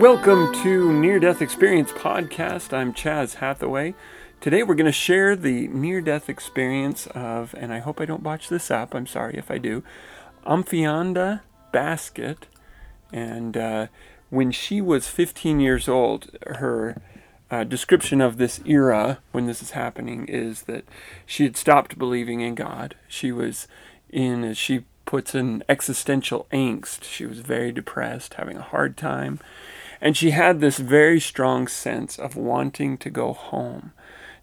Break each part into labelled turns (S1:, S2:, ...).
S1: Welcome to Near Death Experience Podcast. I'm Chaz Hathaway. Today we're going to share the near death experience of, and I hope I don't botch this up, I'm sorry if I do, Amphianda Baskett. And uh, when she was 15 years old, her uh, description of this era when this is happening is that she had stopped believing in God. She was in, as she puts in, existential angst. She was very depressed, having a hard time. And she had this very strong sense of wanting to go home.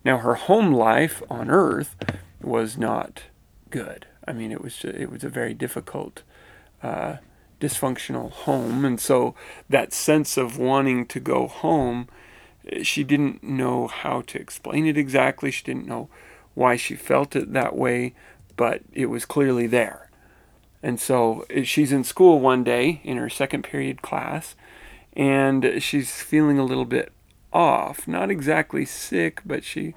S1: Now, her home life on earth was not good. I mean, it was it was a very difficult, uh, dysfunctional home, and so that sense of wanting to go home she didn't know how to explain it exactly. She didn't know why she felt it that way, but it was clearly there. And so eh, she's in school one day in her second period class, and she's feeling a little bit off. Not exactly sick, but she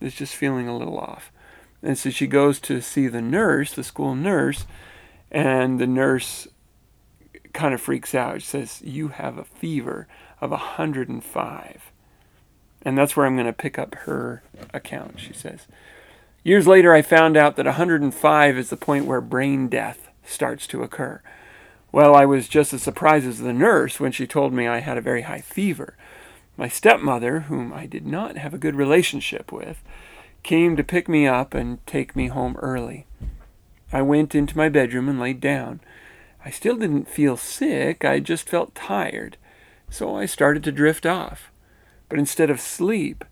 S1: is just feeling a little off. And so she goes to see the nurse, the school nurse, and the nurse kind of freaks out. She says, You have a fever of 105. And that's where I'm going to pick up her account, she says. Years later, I found out that 105 is the point where brain death starts to occur. Well, I was just as surprised as the nurse when she told me I had a very high fever. My stepmother, whom I did not have a good relationship with, came to pick me up and take me home early. I went into my bedroom and laid down. I still didn't feel sick, I just felt tired, so I started to drift off. But instead of sleep,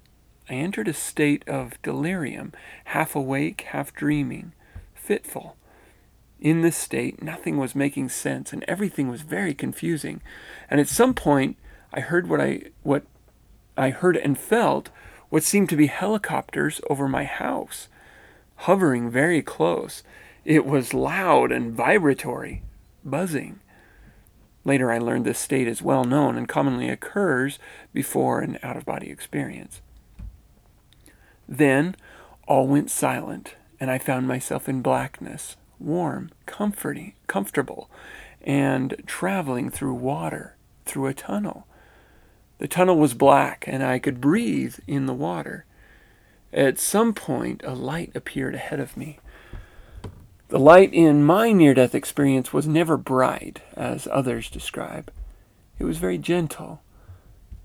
S1: I entered a state of delirium, half awake, half dreaming, fitful. In this state, nothing was making sense and everything was very confusing. And at some point, I heard what I what I heard and felt what seemed to be helicopters over my house, hovering very close. It was loud and vibratory, buzzing. Later, I learned this state is well known and commonly occurs before an out of body experience. Then all went silent, and I found myself in blackness, warm, comforting, comfortable, and traveling through water, through a tunnel. The tunnel was black, and I could breathe in the water. At some point, a light appeared ahead of me. The light in my near death experience was never bright, as others describe. It was very gentle.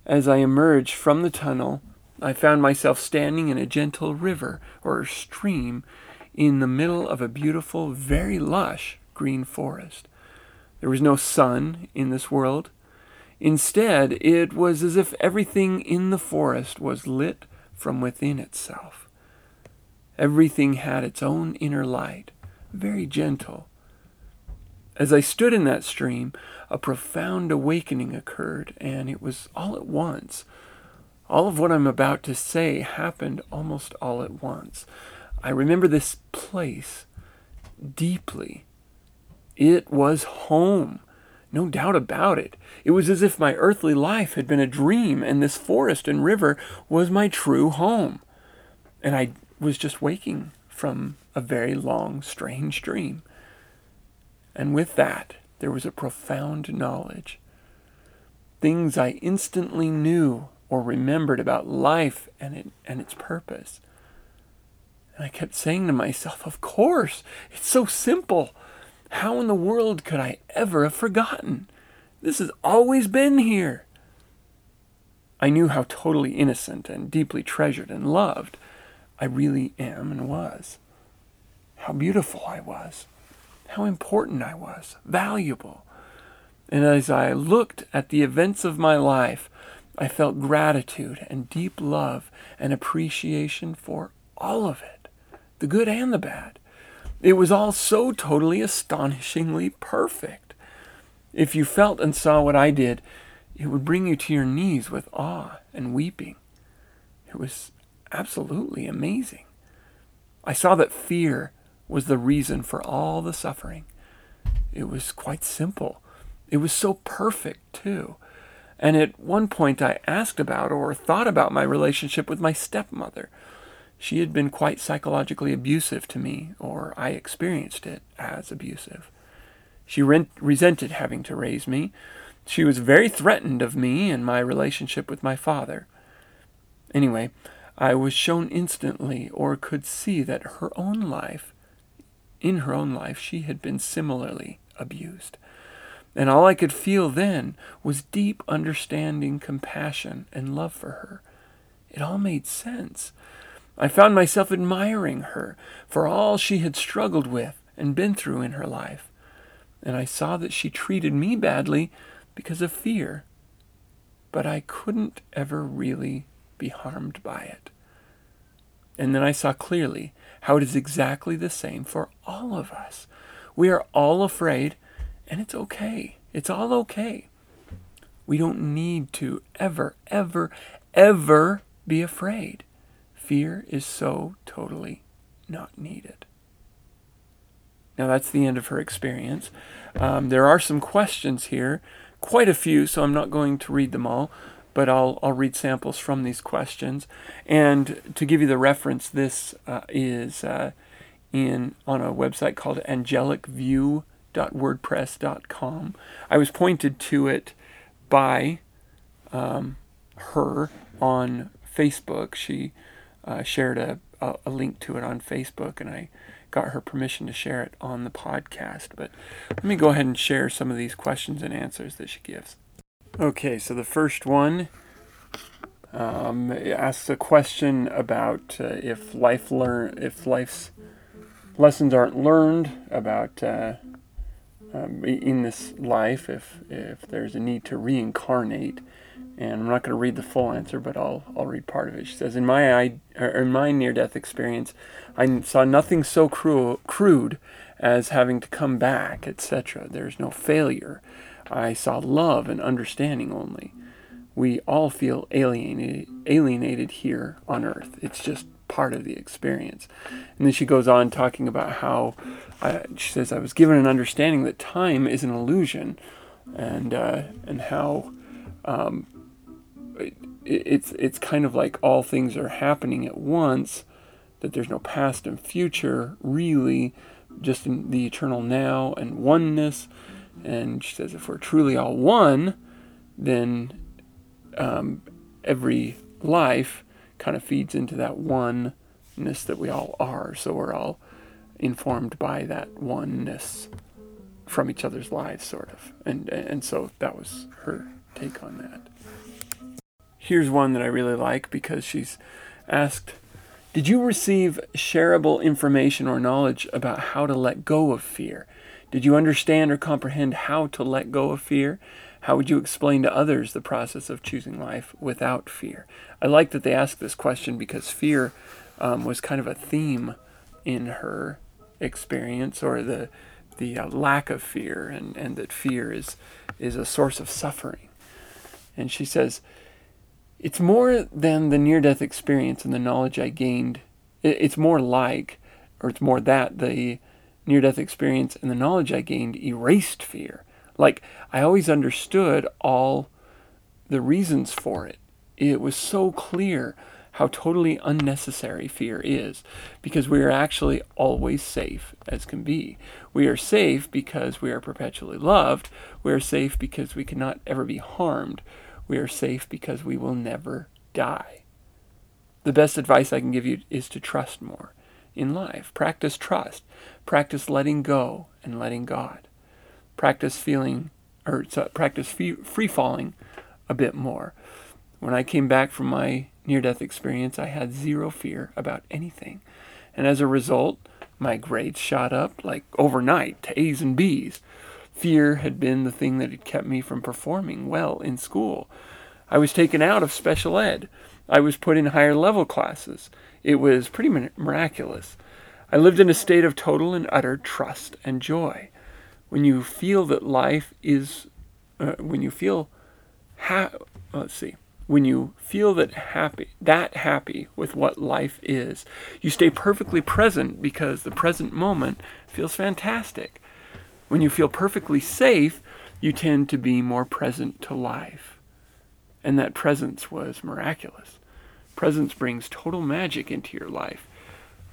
S1: As I emerged from the tunnel, I found myself standing in a gentle river or stream in the middle of a beautiful, very lush green forest. There was no sun in this world. Instead, it was as if everything in the forest was lit from within itself. Everything had its own inner light very gentle. As I stood in that stream, a profound awakening occurred, and it was all at once. All of what I'm about to say happened almost all at once. I remember this place deeply. It was home. No doubt about it. It was as if my earthly life had been a dream, and this forest and river was my true home. And I was just waking from a very long, strange dream. And with that, there was a profound knowledge. Things I instantly knew or remembered about life and, it, and its purpose. And I kept saying to myself, Of course, it's so simple. How in the world could I ever have forgotten? This has always been here. I knew how totally innocent and deeply treasured and loved I really am and was. How beautiful I was. How important I was. Valuable. And as I looked at the events of my life, I felt gratitude and deep love and appreciation for all of it, the good and the bad. It was all so totally astonishingly perfect. If you felt and saw what I did, it would bring you to your knees with awe and weeping. It was absolutely amazing. I saw that fear was the reason for all the suffering. It was quite simple. It was so perfect, too. And at one point, I asked about or thought about my relationship with my stepmother. She had been quite psychologically abusive to me, or I experienced it as abusive. She resented having to raise me, She was very threatened of me and my relationship with my father. Anyway, I was shown instantly, or could see that her own life, in her own life, she had been similarly abused. And all I could feel then was deep understanding, compassion, and love for her. It all made sense. I found myself admiring her for all she had struggled with and been through in her life. And I saw that she treated me badly because of fear. But I couldn't ever really be harmed by it. And then I saw clearly how it is exactly the same for all of us. We are all afraid, and it's okay. It's all okay. We don't need to ever, ever, ever be afraid. Fear is so totally not needed. Now, that's the end of her experience. Um, there are some questions here, quite a few, so I'm not going to read them all but I'll, I'll read samples from these questions. And to give you the reference, this uh, is uh, in on a website called angelicview.wordpress.com. I was pointed to it by um, her on Facebook. She uh, shared a, a, a link to it on Facebook, and I got her permission to share it on the podcast. But let me go ahead and share some of these questions and answers that she gives. Okay, so the first one um, asks a question about uh, if life learn if life's lessons aren't learned about uh, um, in this life, if if there's a need to reincarnate. And I'm not going to read the full answer, but I'll I'll read part of it. She says, "In my I, in my near-death experience, I saw nothing so cruel, crude as having to come back, etc. There's no failure." I saw love and understanding only. We all feel alienated, alienated here on earth. It's just part of the experience. And then she goes on talking about how I, she says, I was given an understanding that time is an illusion and, uh, and how um, it, it's, it's kind of like all things are happening at once, that there's no past and future, really, just in the eternal now and oneness and she says, if we're truly all one, then um, every life kind of feeds into that oneness that we all are. So we're all informed by that oneness from each other's lives, sort of. And and so that was her take on that. Here's one that I really like because she's asked, "Did you receive shareable information or knowledge about how to let go of fear?" Did you understand or comprehend how to let go of fear? How would you explain to others the process of choosing life without fear? I like that they asked this question because fear um, was kind of a theme in her experience, or the the uh, lack of fear, and, and that fear is is a source of suffering. And she says, it's more than the near death experience and the knowledge I gained. It's more like, or it's more that the near death experience and the knowledge I gained erased fear. Like, I always understood all the reasons for it. It was so clear how totally unnecessary fear is because we are actually always safe as can be. We are safe because we are perpetually loved. We are safe because we cannot ever be harmed. We are safe because we will never die. The best advice I can give you is to trust more in life. Practice trust. Practice letting go and letting God. Practice feeling, or practice free falling a bit more. When I came back from my near death experience, I had zero fear about anything. And as a result, my grades shot up like overnight to A's and B's. Fear had been the thing that had kept me from performing well in school. I was taken out of special ed. I was put in higher level classes. It was pretty miraculous. I lived in a state of total and utter trust and joy. When you feel that life is, uh, when you feel, ha- let's see, when you feel that happy, that happy with what life is, you stay perfectly present because the present moment feels fantastic. When you feel perfectly safe, you tend to be more present to life. And that presence was miraculous. Presence brings total magic into your life,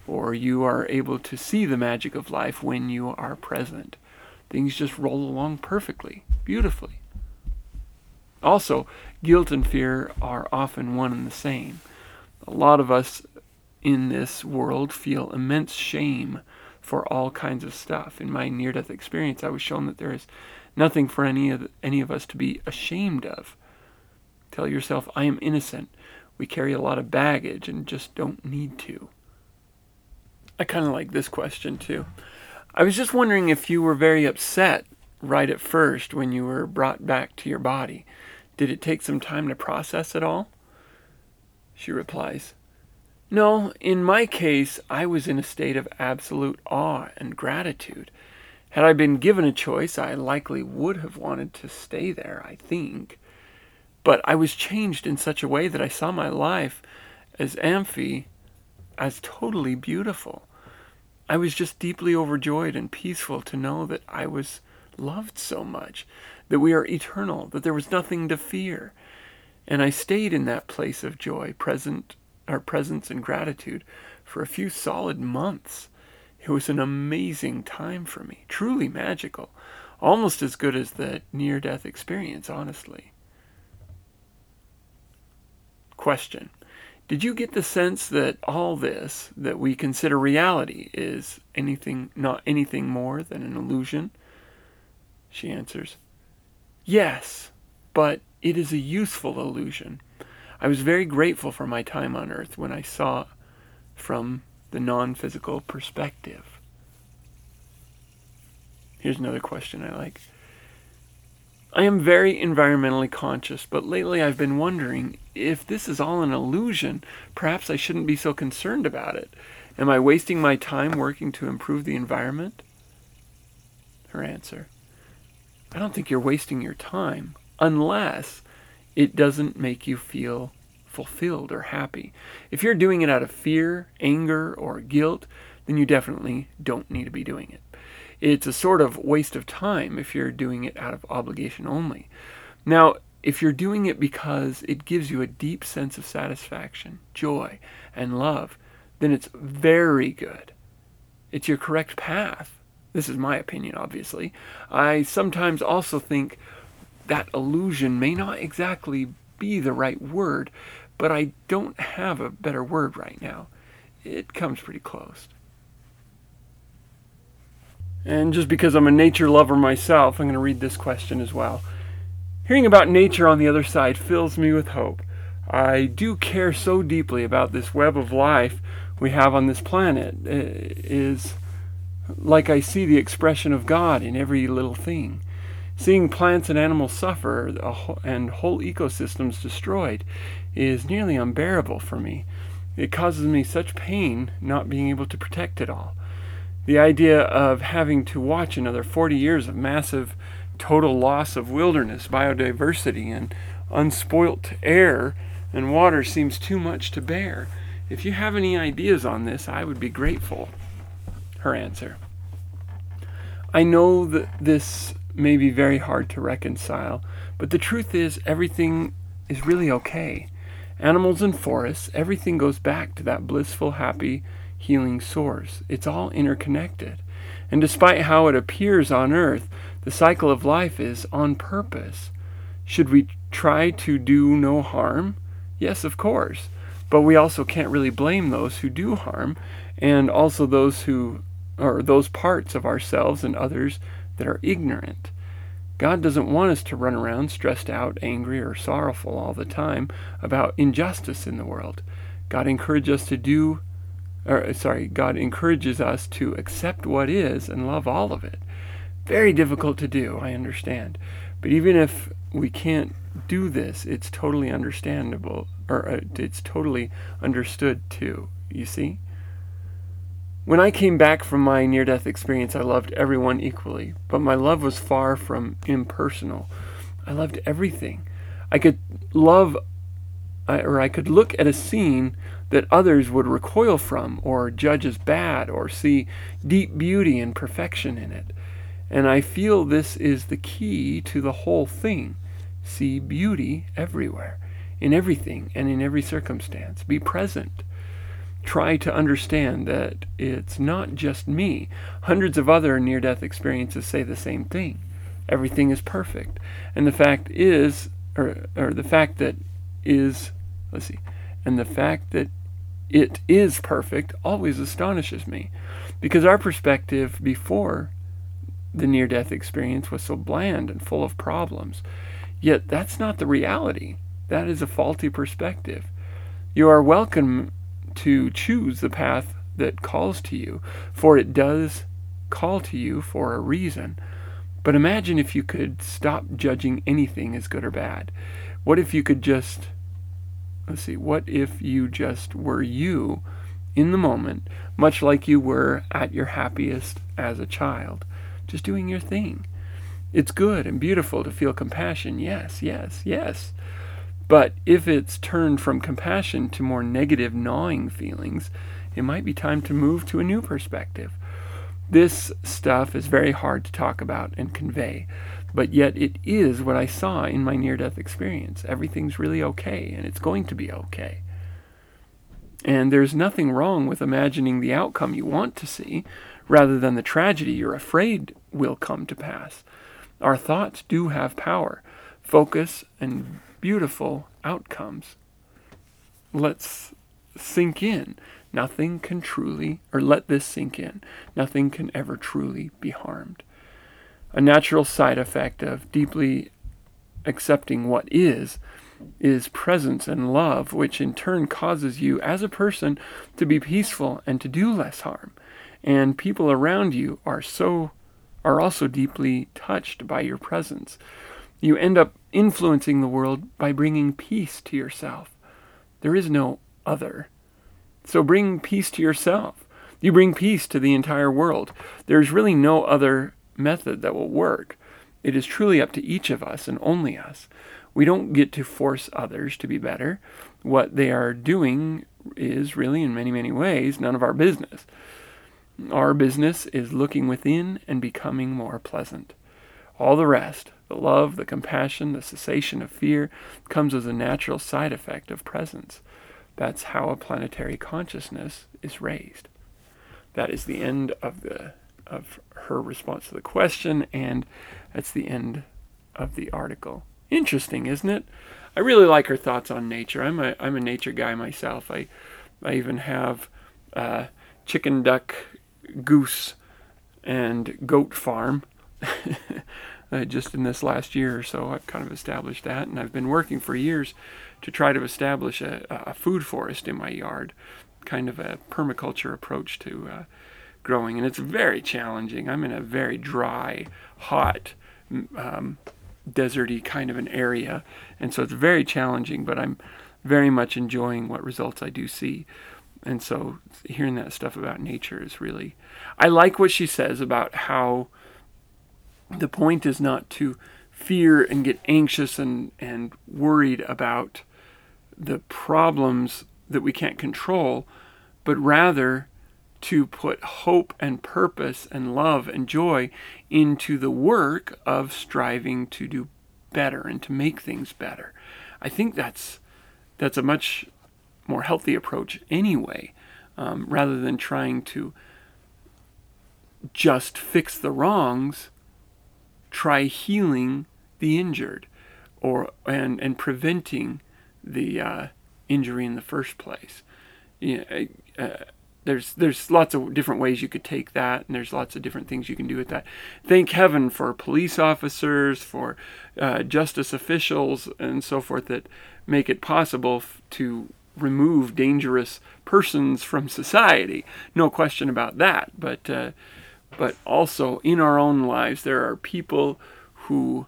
S1: or you are able to see the magic of life when you are present. Things just roll along perfectly, beautifully. Also, guilt and fear are often one and the same. A lot of us in this world feel immense shame for all kinds of stuff. In my near death experience, I was shown that there is nothing for any of, any of us to be ashamed of. Tell yourself, I am innocent. We carry a lot of baggage and just don't need to. I kind of like this question too. I was just wondering if you were very upset right at first when you were brought back to your body. Did it take some time to process it all? She replies, No, in my case, I was in a state of absolute awe and gratitude. Had I been given a choice, I likely would have wanted to stay there, I think. But I was changed in such a way that I saw my life as Amphi as totally beautiful. I was just deeply overjoyed and peaceful to know that I was loved so much, that we are eternal, that there was nothing to fear. And I stayed in that place of joy, present our presence and gratitude for a few solid months. It was an amazing time for me, truly magical, almost as good as the near death experience, honestly. Question Did you get the sense that all this that we consider reality is anything not anything more than an illusion? She answers, Yes, but it is a useful illusion. I was very grateful for my time on earth when I saw from the non physical perspective. Here's another question I like. I am very environmentally conscious, but lately I've been wondering if this is all an illusion, perhaps I shouldn't be so concerned about it. Am I wasting my time working to improve the environment? Her answer I don't think you're wasting your time unless it doesn't make you feel fulfilled or happy. If you're doing it out of fear, anger, or guilt, then you definitely don't need to be doing it. It's a sort of waste of time if you're doing it out of obligation only. Now, if you're doing it because it gives you a deep sense of satisfaction, joy, and love, then it's very good. It's your correct path. This is my opinion, obviously. I sometimes also think that illusion may not exactly be the right word, but I don't have a better word right now. It comes pretty close. And just because I'm a nature lover myself, I'm going to read this question as well. Hearing about nature on the other side fills me with hope. I do care so deeply about this web of life we have on this planet. It is like I see the expression of God in every little thing. Seeing plants and animals suffer and whole ecosystems destroyed is nearly unbearable for me. It causes me such pain not being able to protect it all. The idea of having to watch another 40 years of massive total loss of wilderness, biodiversity, and unspoilt air and water seems too much to bear. If you have any ideas on this, I would be grateful. Her answer I know that this may be very hard to reconcile, but the truth is, everything is really okay. Animals and forests, everything goes back to that blissful, happy, healing source. It's all interconnected. And despite how it appears on earth, the cycle of life is on purpose. Should we try to do no harm? Yes, of course. But we also can't really blame those who do harm and also those who or those parts of ourselves and others that are ignorant. God doesn't want us to run around stressed out, angry, or sorrowful all the time about injustice in the world. God encourages us to do, or sorry, God encourages us to accept what is and love all of it. Very difficult to do, I understand. But even if we can't do this, it's totally understandable, or uh, it's totally understood too. You see? When I came back from my near death experience, I loved everyone equally, but my love was far from impersonal. I loved everything. I could love, or I could look at a scene that others would recoil from, or judge as bad, or see deep beauty and perfection in it. And I feel this is the key to the whole thing. See beauty everywhere, in everything, and in every circumstance. Be present try to understand that it's not just me. Hundreds of other near death experiences say the same thing. Everything is perfect. And the fact is, or or the fact that is let's see, and the fact that it is perfect always astonishes me because our perspective before the near death experience was so bland and full of problems. Yet that's not the reality. That is a faulty perspective. You are welcome to choose the path that calls to you, for it does call to you for a reason. But imagine if you could stop judging anything as good or bad. What if you could just, let's see, what if you just were you in the moment, much like you were at your happiest as a child, just doing your thing? It's good and beautiful to feel compassion, yes, yes, yes. But if it's turned from compassion to more negative, gnawing feelings, it might be time to move to a new perspective. This stuff is very hard to talk about and convey, but yet it is what I saw in my near death experience. Everything's really okay, and it's going to be okay. And there's nothing wrong with imagining the outcome you want to see rather than the tragedy you're afraid will come to pass. Our thoughts do have power, focus, and beautiful outcomes. Let's sink in. Nothing can truly, or let this sink in, nothing can ever truly be harmed. A natural side effect of deeply accepting what is is presence and love, which in turn causes you as a person to be peaceful and to do less harm. And people around you are so are also deeply touched by your presence. You end up influencing the world by bringing peace to yourself. There is no other. So bring peace to yourself. You bring peace to the entire world. There's really no other method that will work. It is truly up to each of us and only us. We don't get to force others to be better. What they are doing is really, in many, many ways, none of our business. Our business is looking within and becoming more pleasant. All the rest, the love, the compassion, the cessation of fear, comes as a natural side effect of presence. That's how a planetary consciousness is raised. That is the end of the of her response to the question, and that's the end of the article. Interesting, isn't it? I really like her thoughts on nature. I'm a I'm a nature guy myself. I I even have uh, chicken, duck, goose, and goat farm. uh, just in this last year or so, I've kind of established that, and I've been working for years to try to establish a, a food forest in my yard, kind of a permaculture approach to uh, growing, and it's very challenging. I'm in a very dry, hot, um, deserty kind of an area, and so it's very challenging. But I'm very much enjoying what results I do see. And so hearing that stuff about nature is really I like what she says about how the point is not to fear and get anxious and, and worried about the problems that we can't control, but rather to put hope and purpose and love and joy into the work of striving to do better and to make things better. I think that's that's a much more healthy approach anyway, um, rather than trying to just fix the wrongs. Try healing the injured, or and and preventing the uh, injury in the first place. Uh, there's there's lots of different ways you could take that, and there's lots of different things you can do with that. Thank heaven for police officers, for uh, justice officials, and so forth that make it possible f- to remove dangerous persons from society. No question about that. But uh, but also in our own lives, there are people who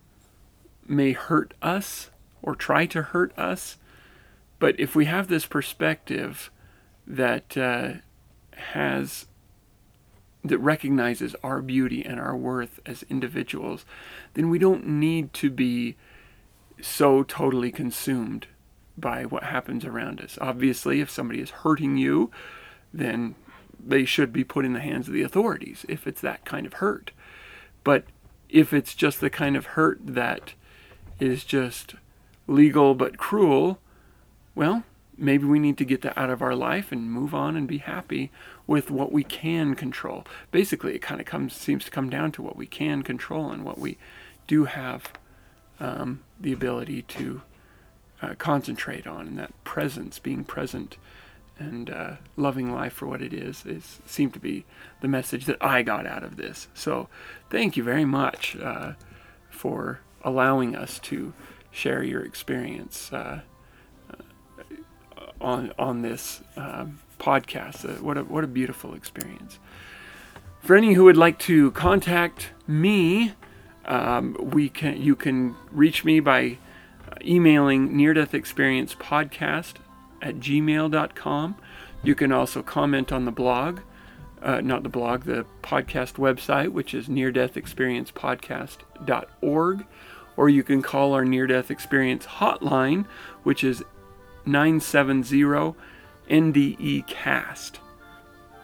S1: may hurt us or try to hurt us but if we have this perspective that uh, has that recognizes our beauty and our worth as individuals, then we don't need to be so totally consumed by what happens around us. Obviously, if somebody is hurting you, then they should be put in the hands of the authorities if it's that kind of hurt. But if it's just the kind of hurt that is just legal but cruel, well, maybe we need to get that out of our life and move on and be happy with what we can control. Basically, it kind of comes seems to come down to what we can control and what we do have um, the ability to uh, concentrate on, and that presence, being present and uh, loving life for what it is, is seemed to be the message that I got out of this. So, thank you very much uh, for allowing us to share your experience uh, uh, on on this um, podcast. Uh, what a what a beautiful experience. For any who would like to contact me, um, we can you can reach me by emailing near death experience podcast at gmail.com. You can also comment on the blog, uh, not the blog, the podcast website, which is near death experience or you can call our near death experience hotline, which is 970 NDE cast.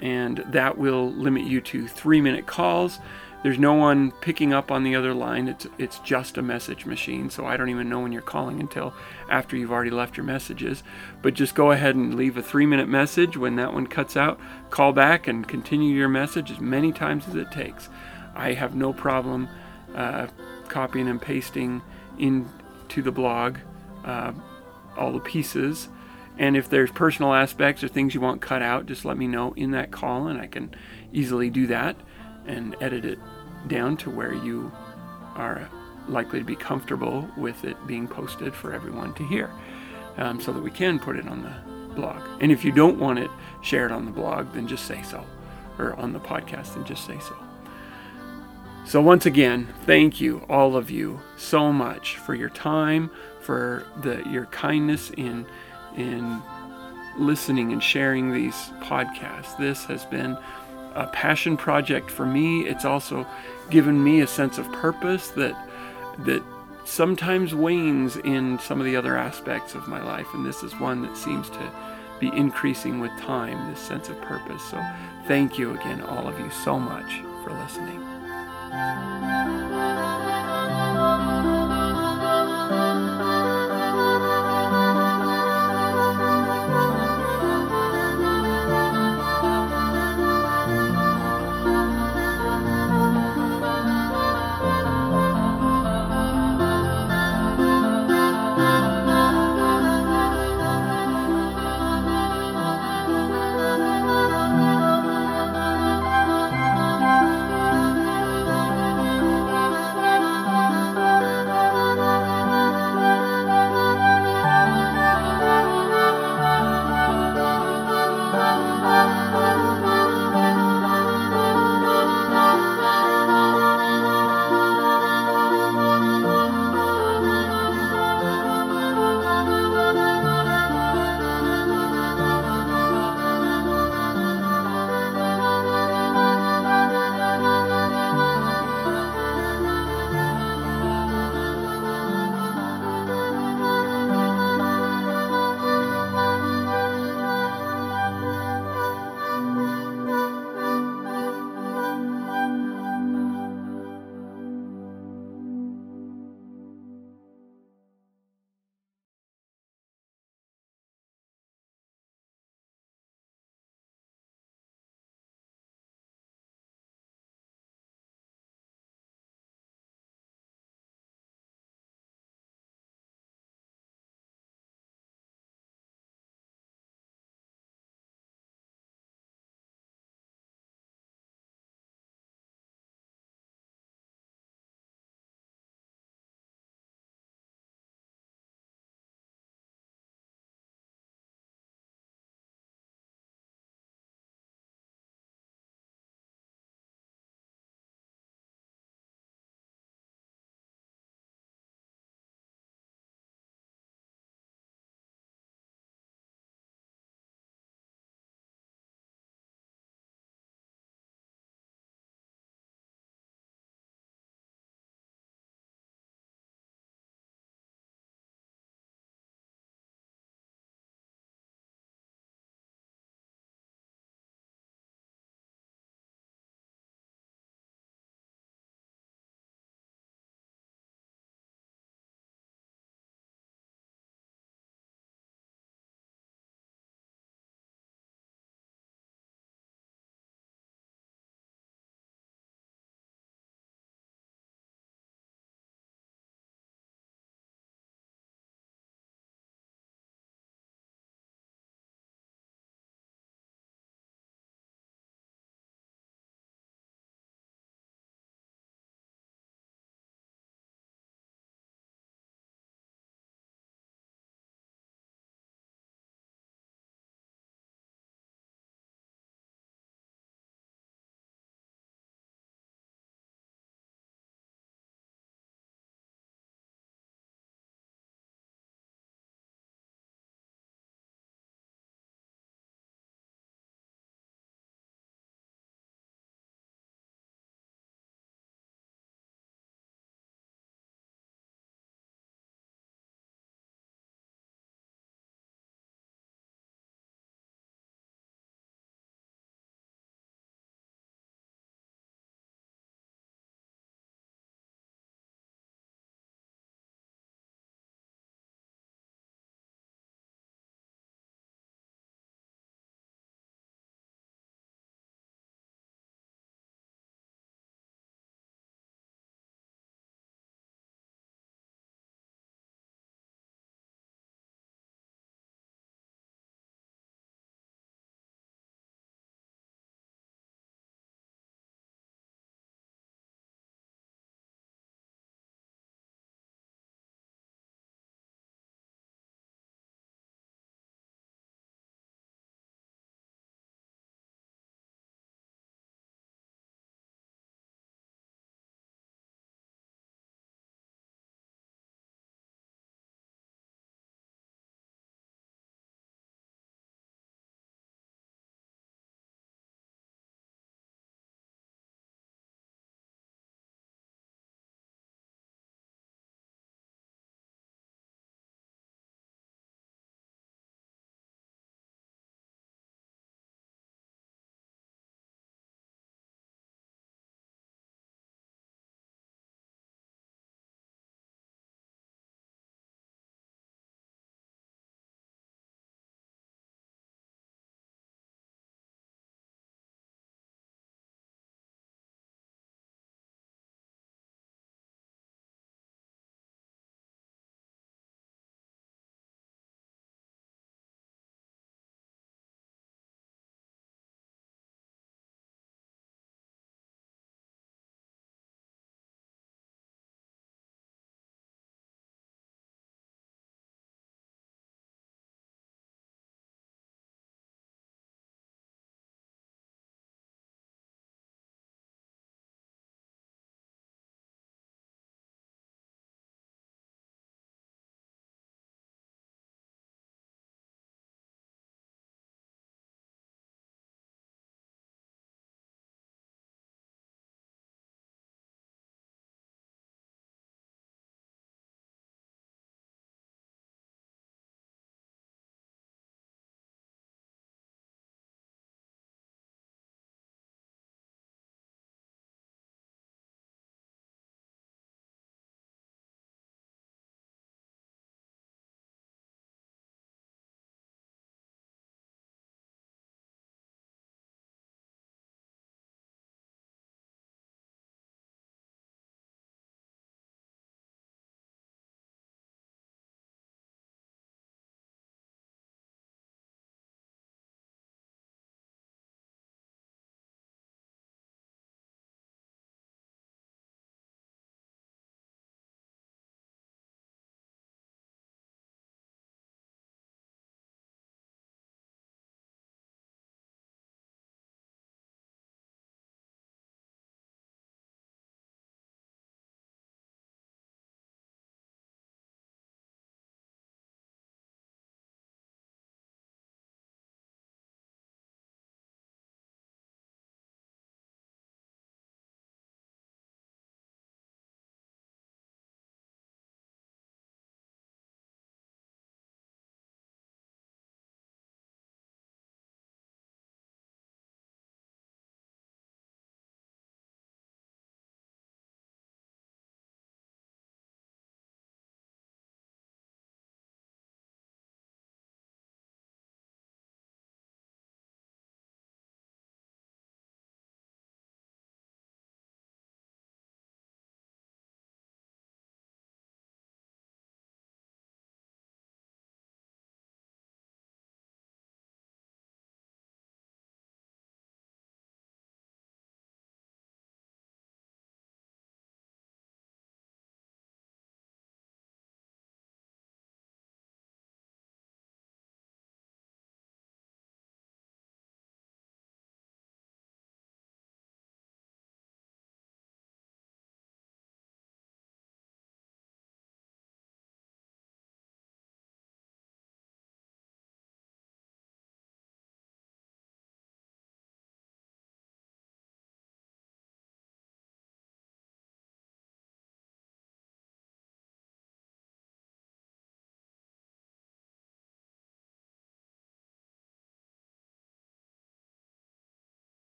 S1: And that will limit you to three minute calls there's no one picking up on the other line. It's it's just a message machine, so I don't even know when you're calling until after you've already left your messages. But just go ahead and leave a three-minute message. When that one cuts out, call back and continue your message as many times as it takes. I have no problem uh, copying and pasting into the blog uh, all the pieces. And if there's personal aspects or things you want cut out, just let me know in that call, and I can easily do that and edit it down to where you are likely to be comfortable with it being posted for everyone to hear um, so that we can put it on the blog. And if you don't want it shared on the blog, then just say so, or on the podcast, then just say so. So, once again, thank you, all of you, so much for your time, for the, your kindness in, in listening and sharing these podcasts. This has been a passion project for me. It's also given me a sense of purpose that that sometimes wanes in some of the other aspects of my life, and this is one that seems to be increasing with time. This sense of purpose. So, thank you again, all of you, so much for listening.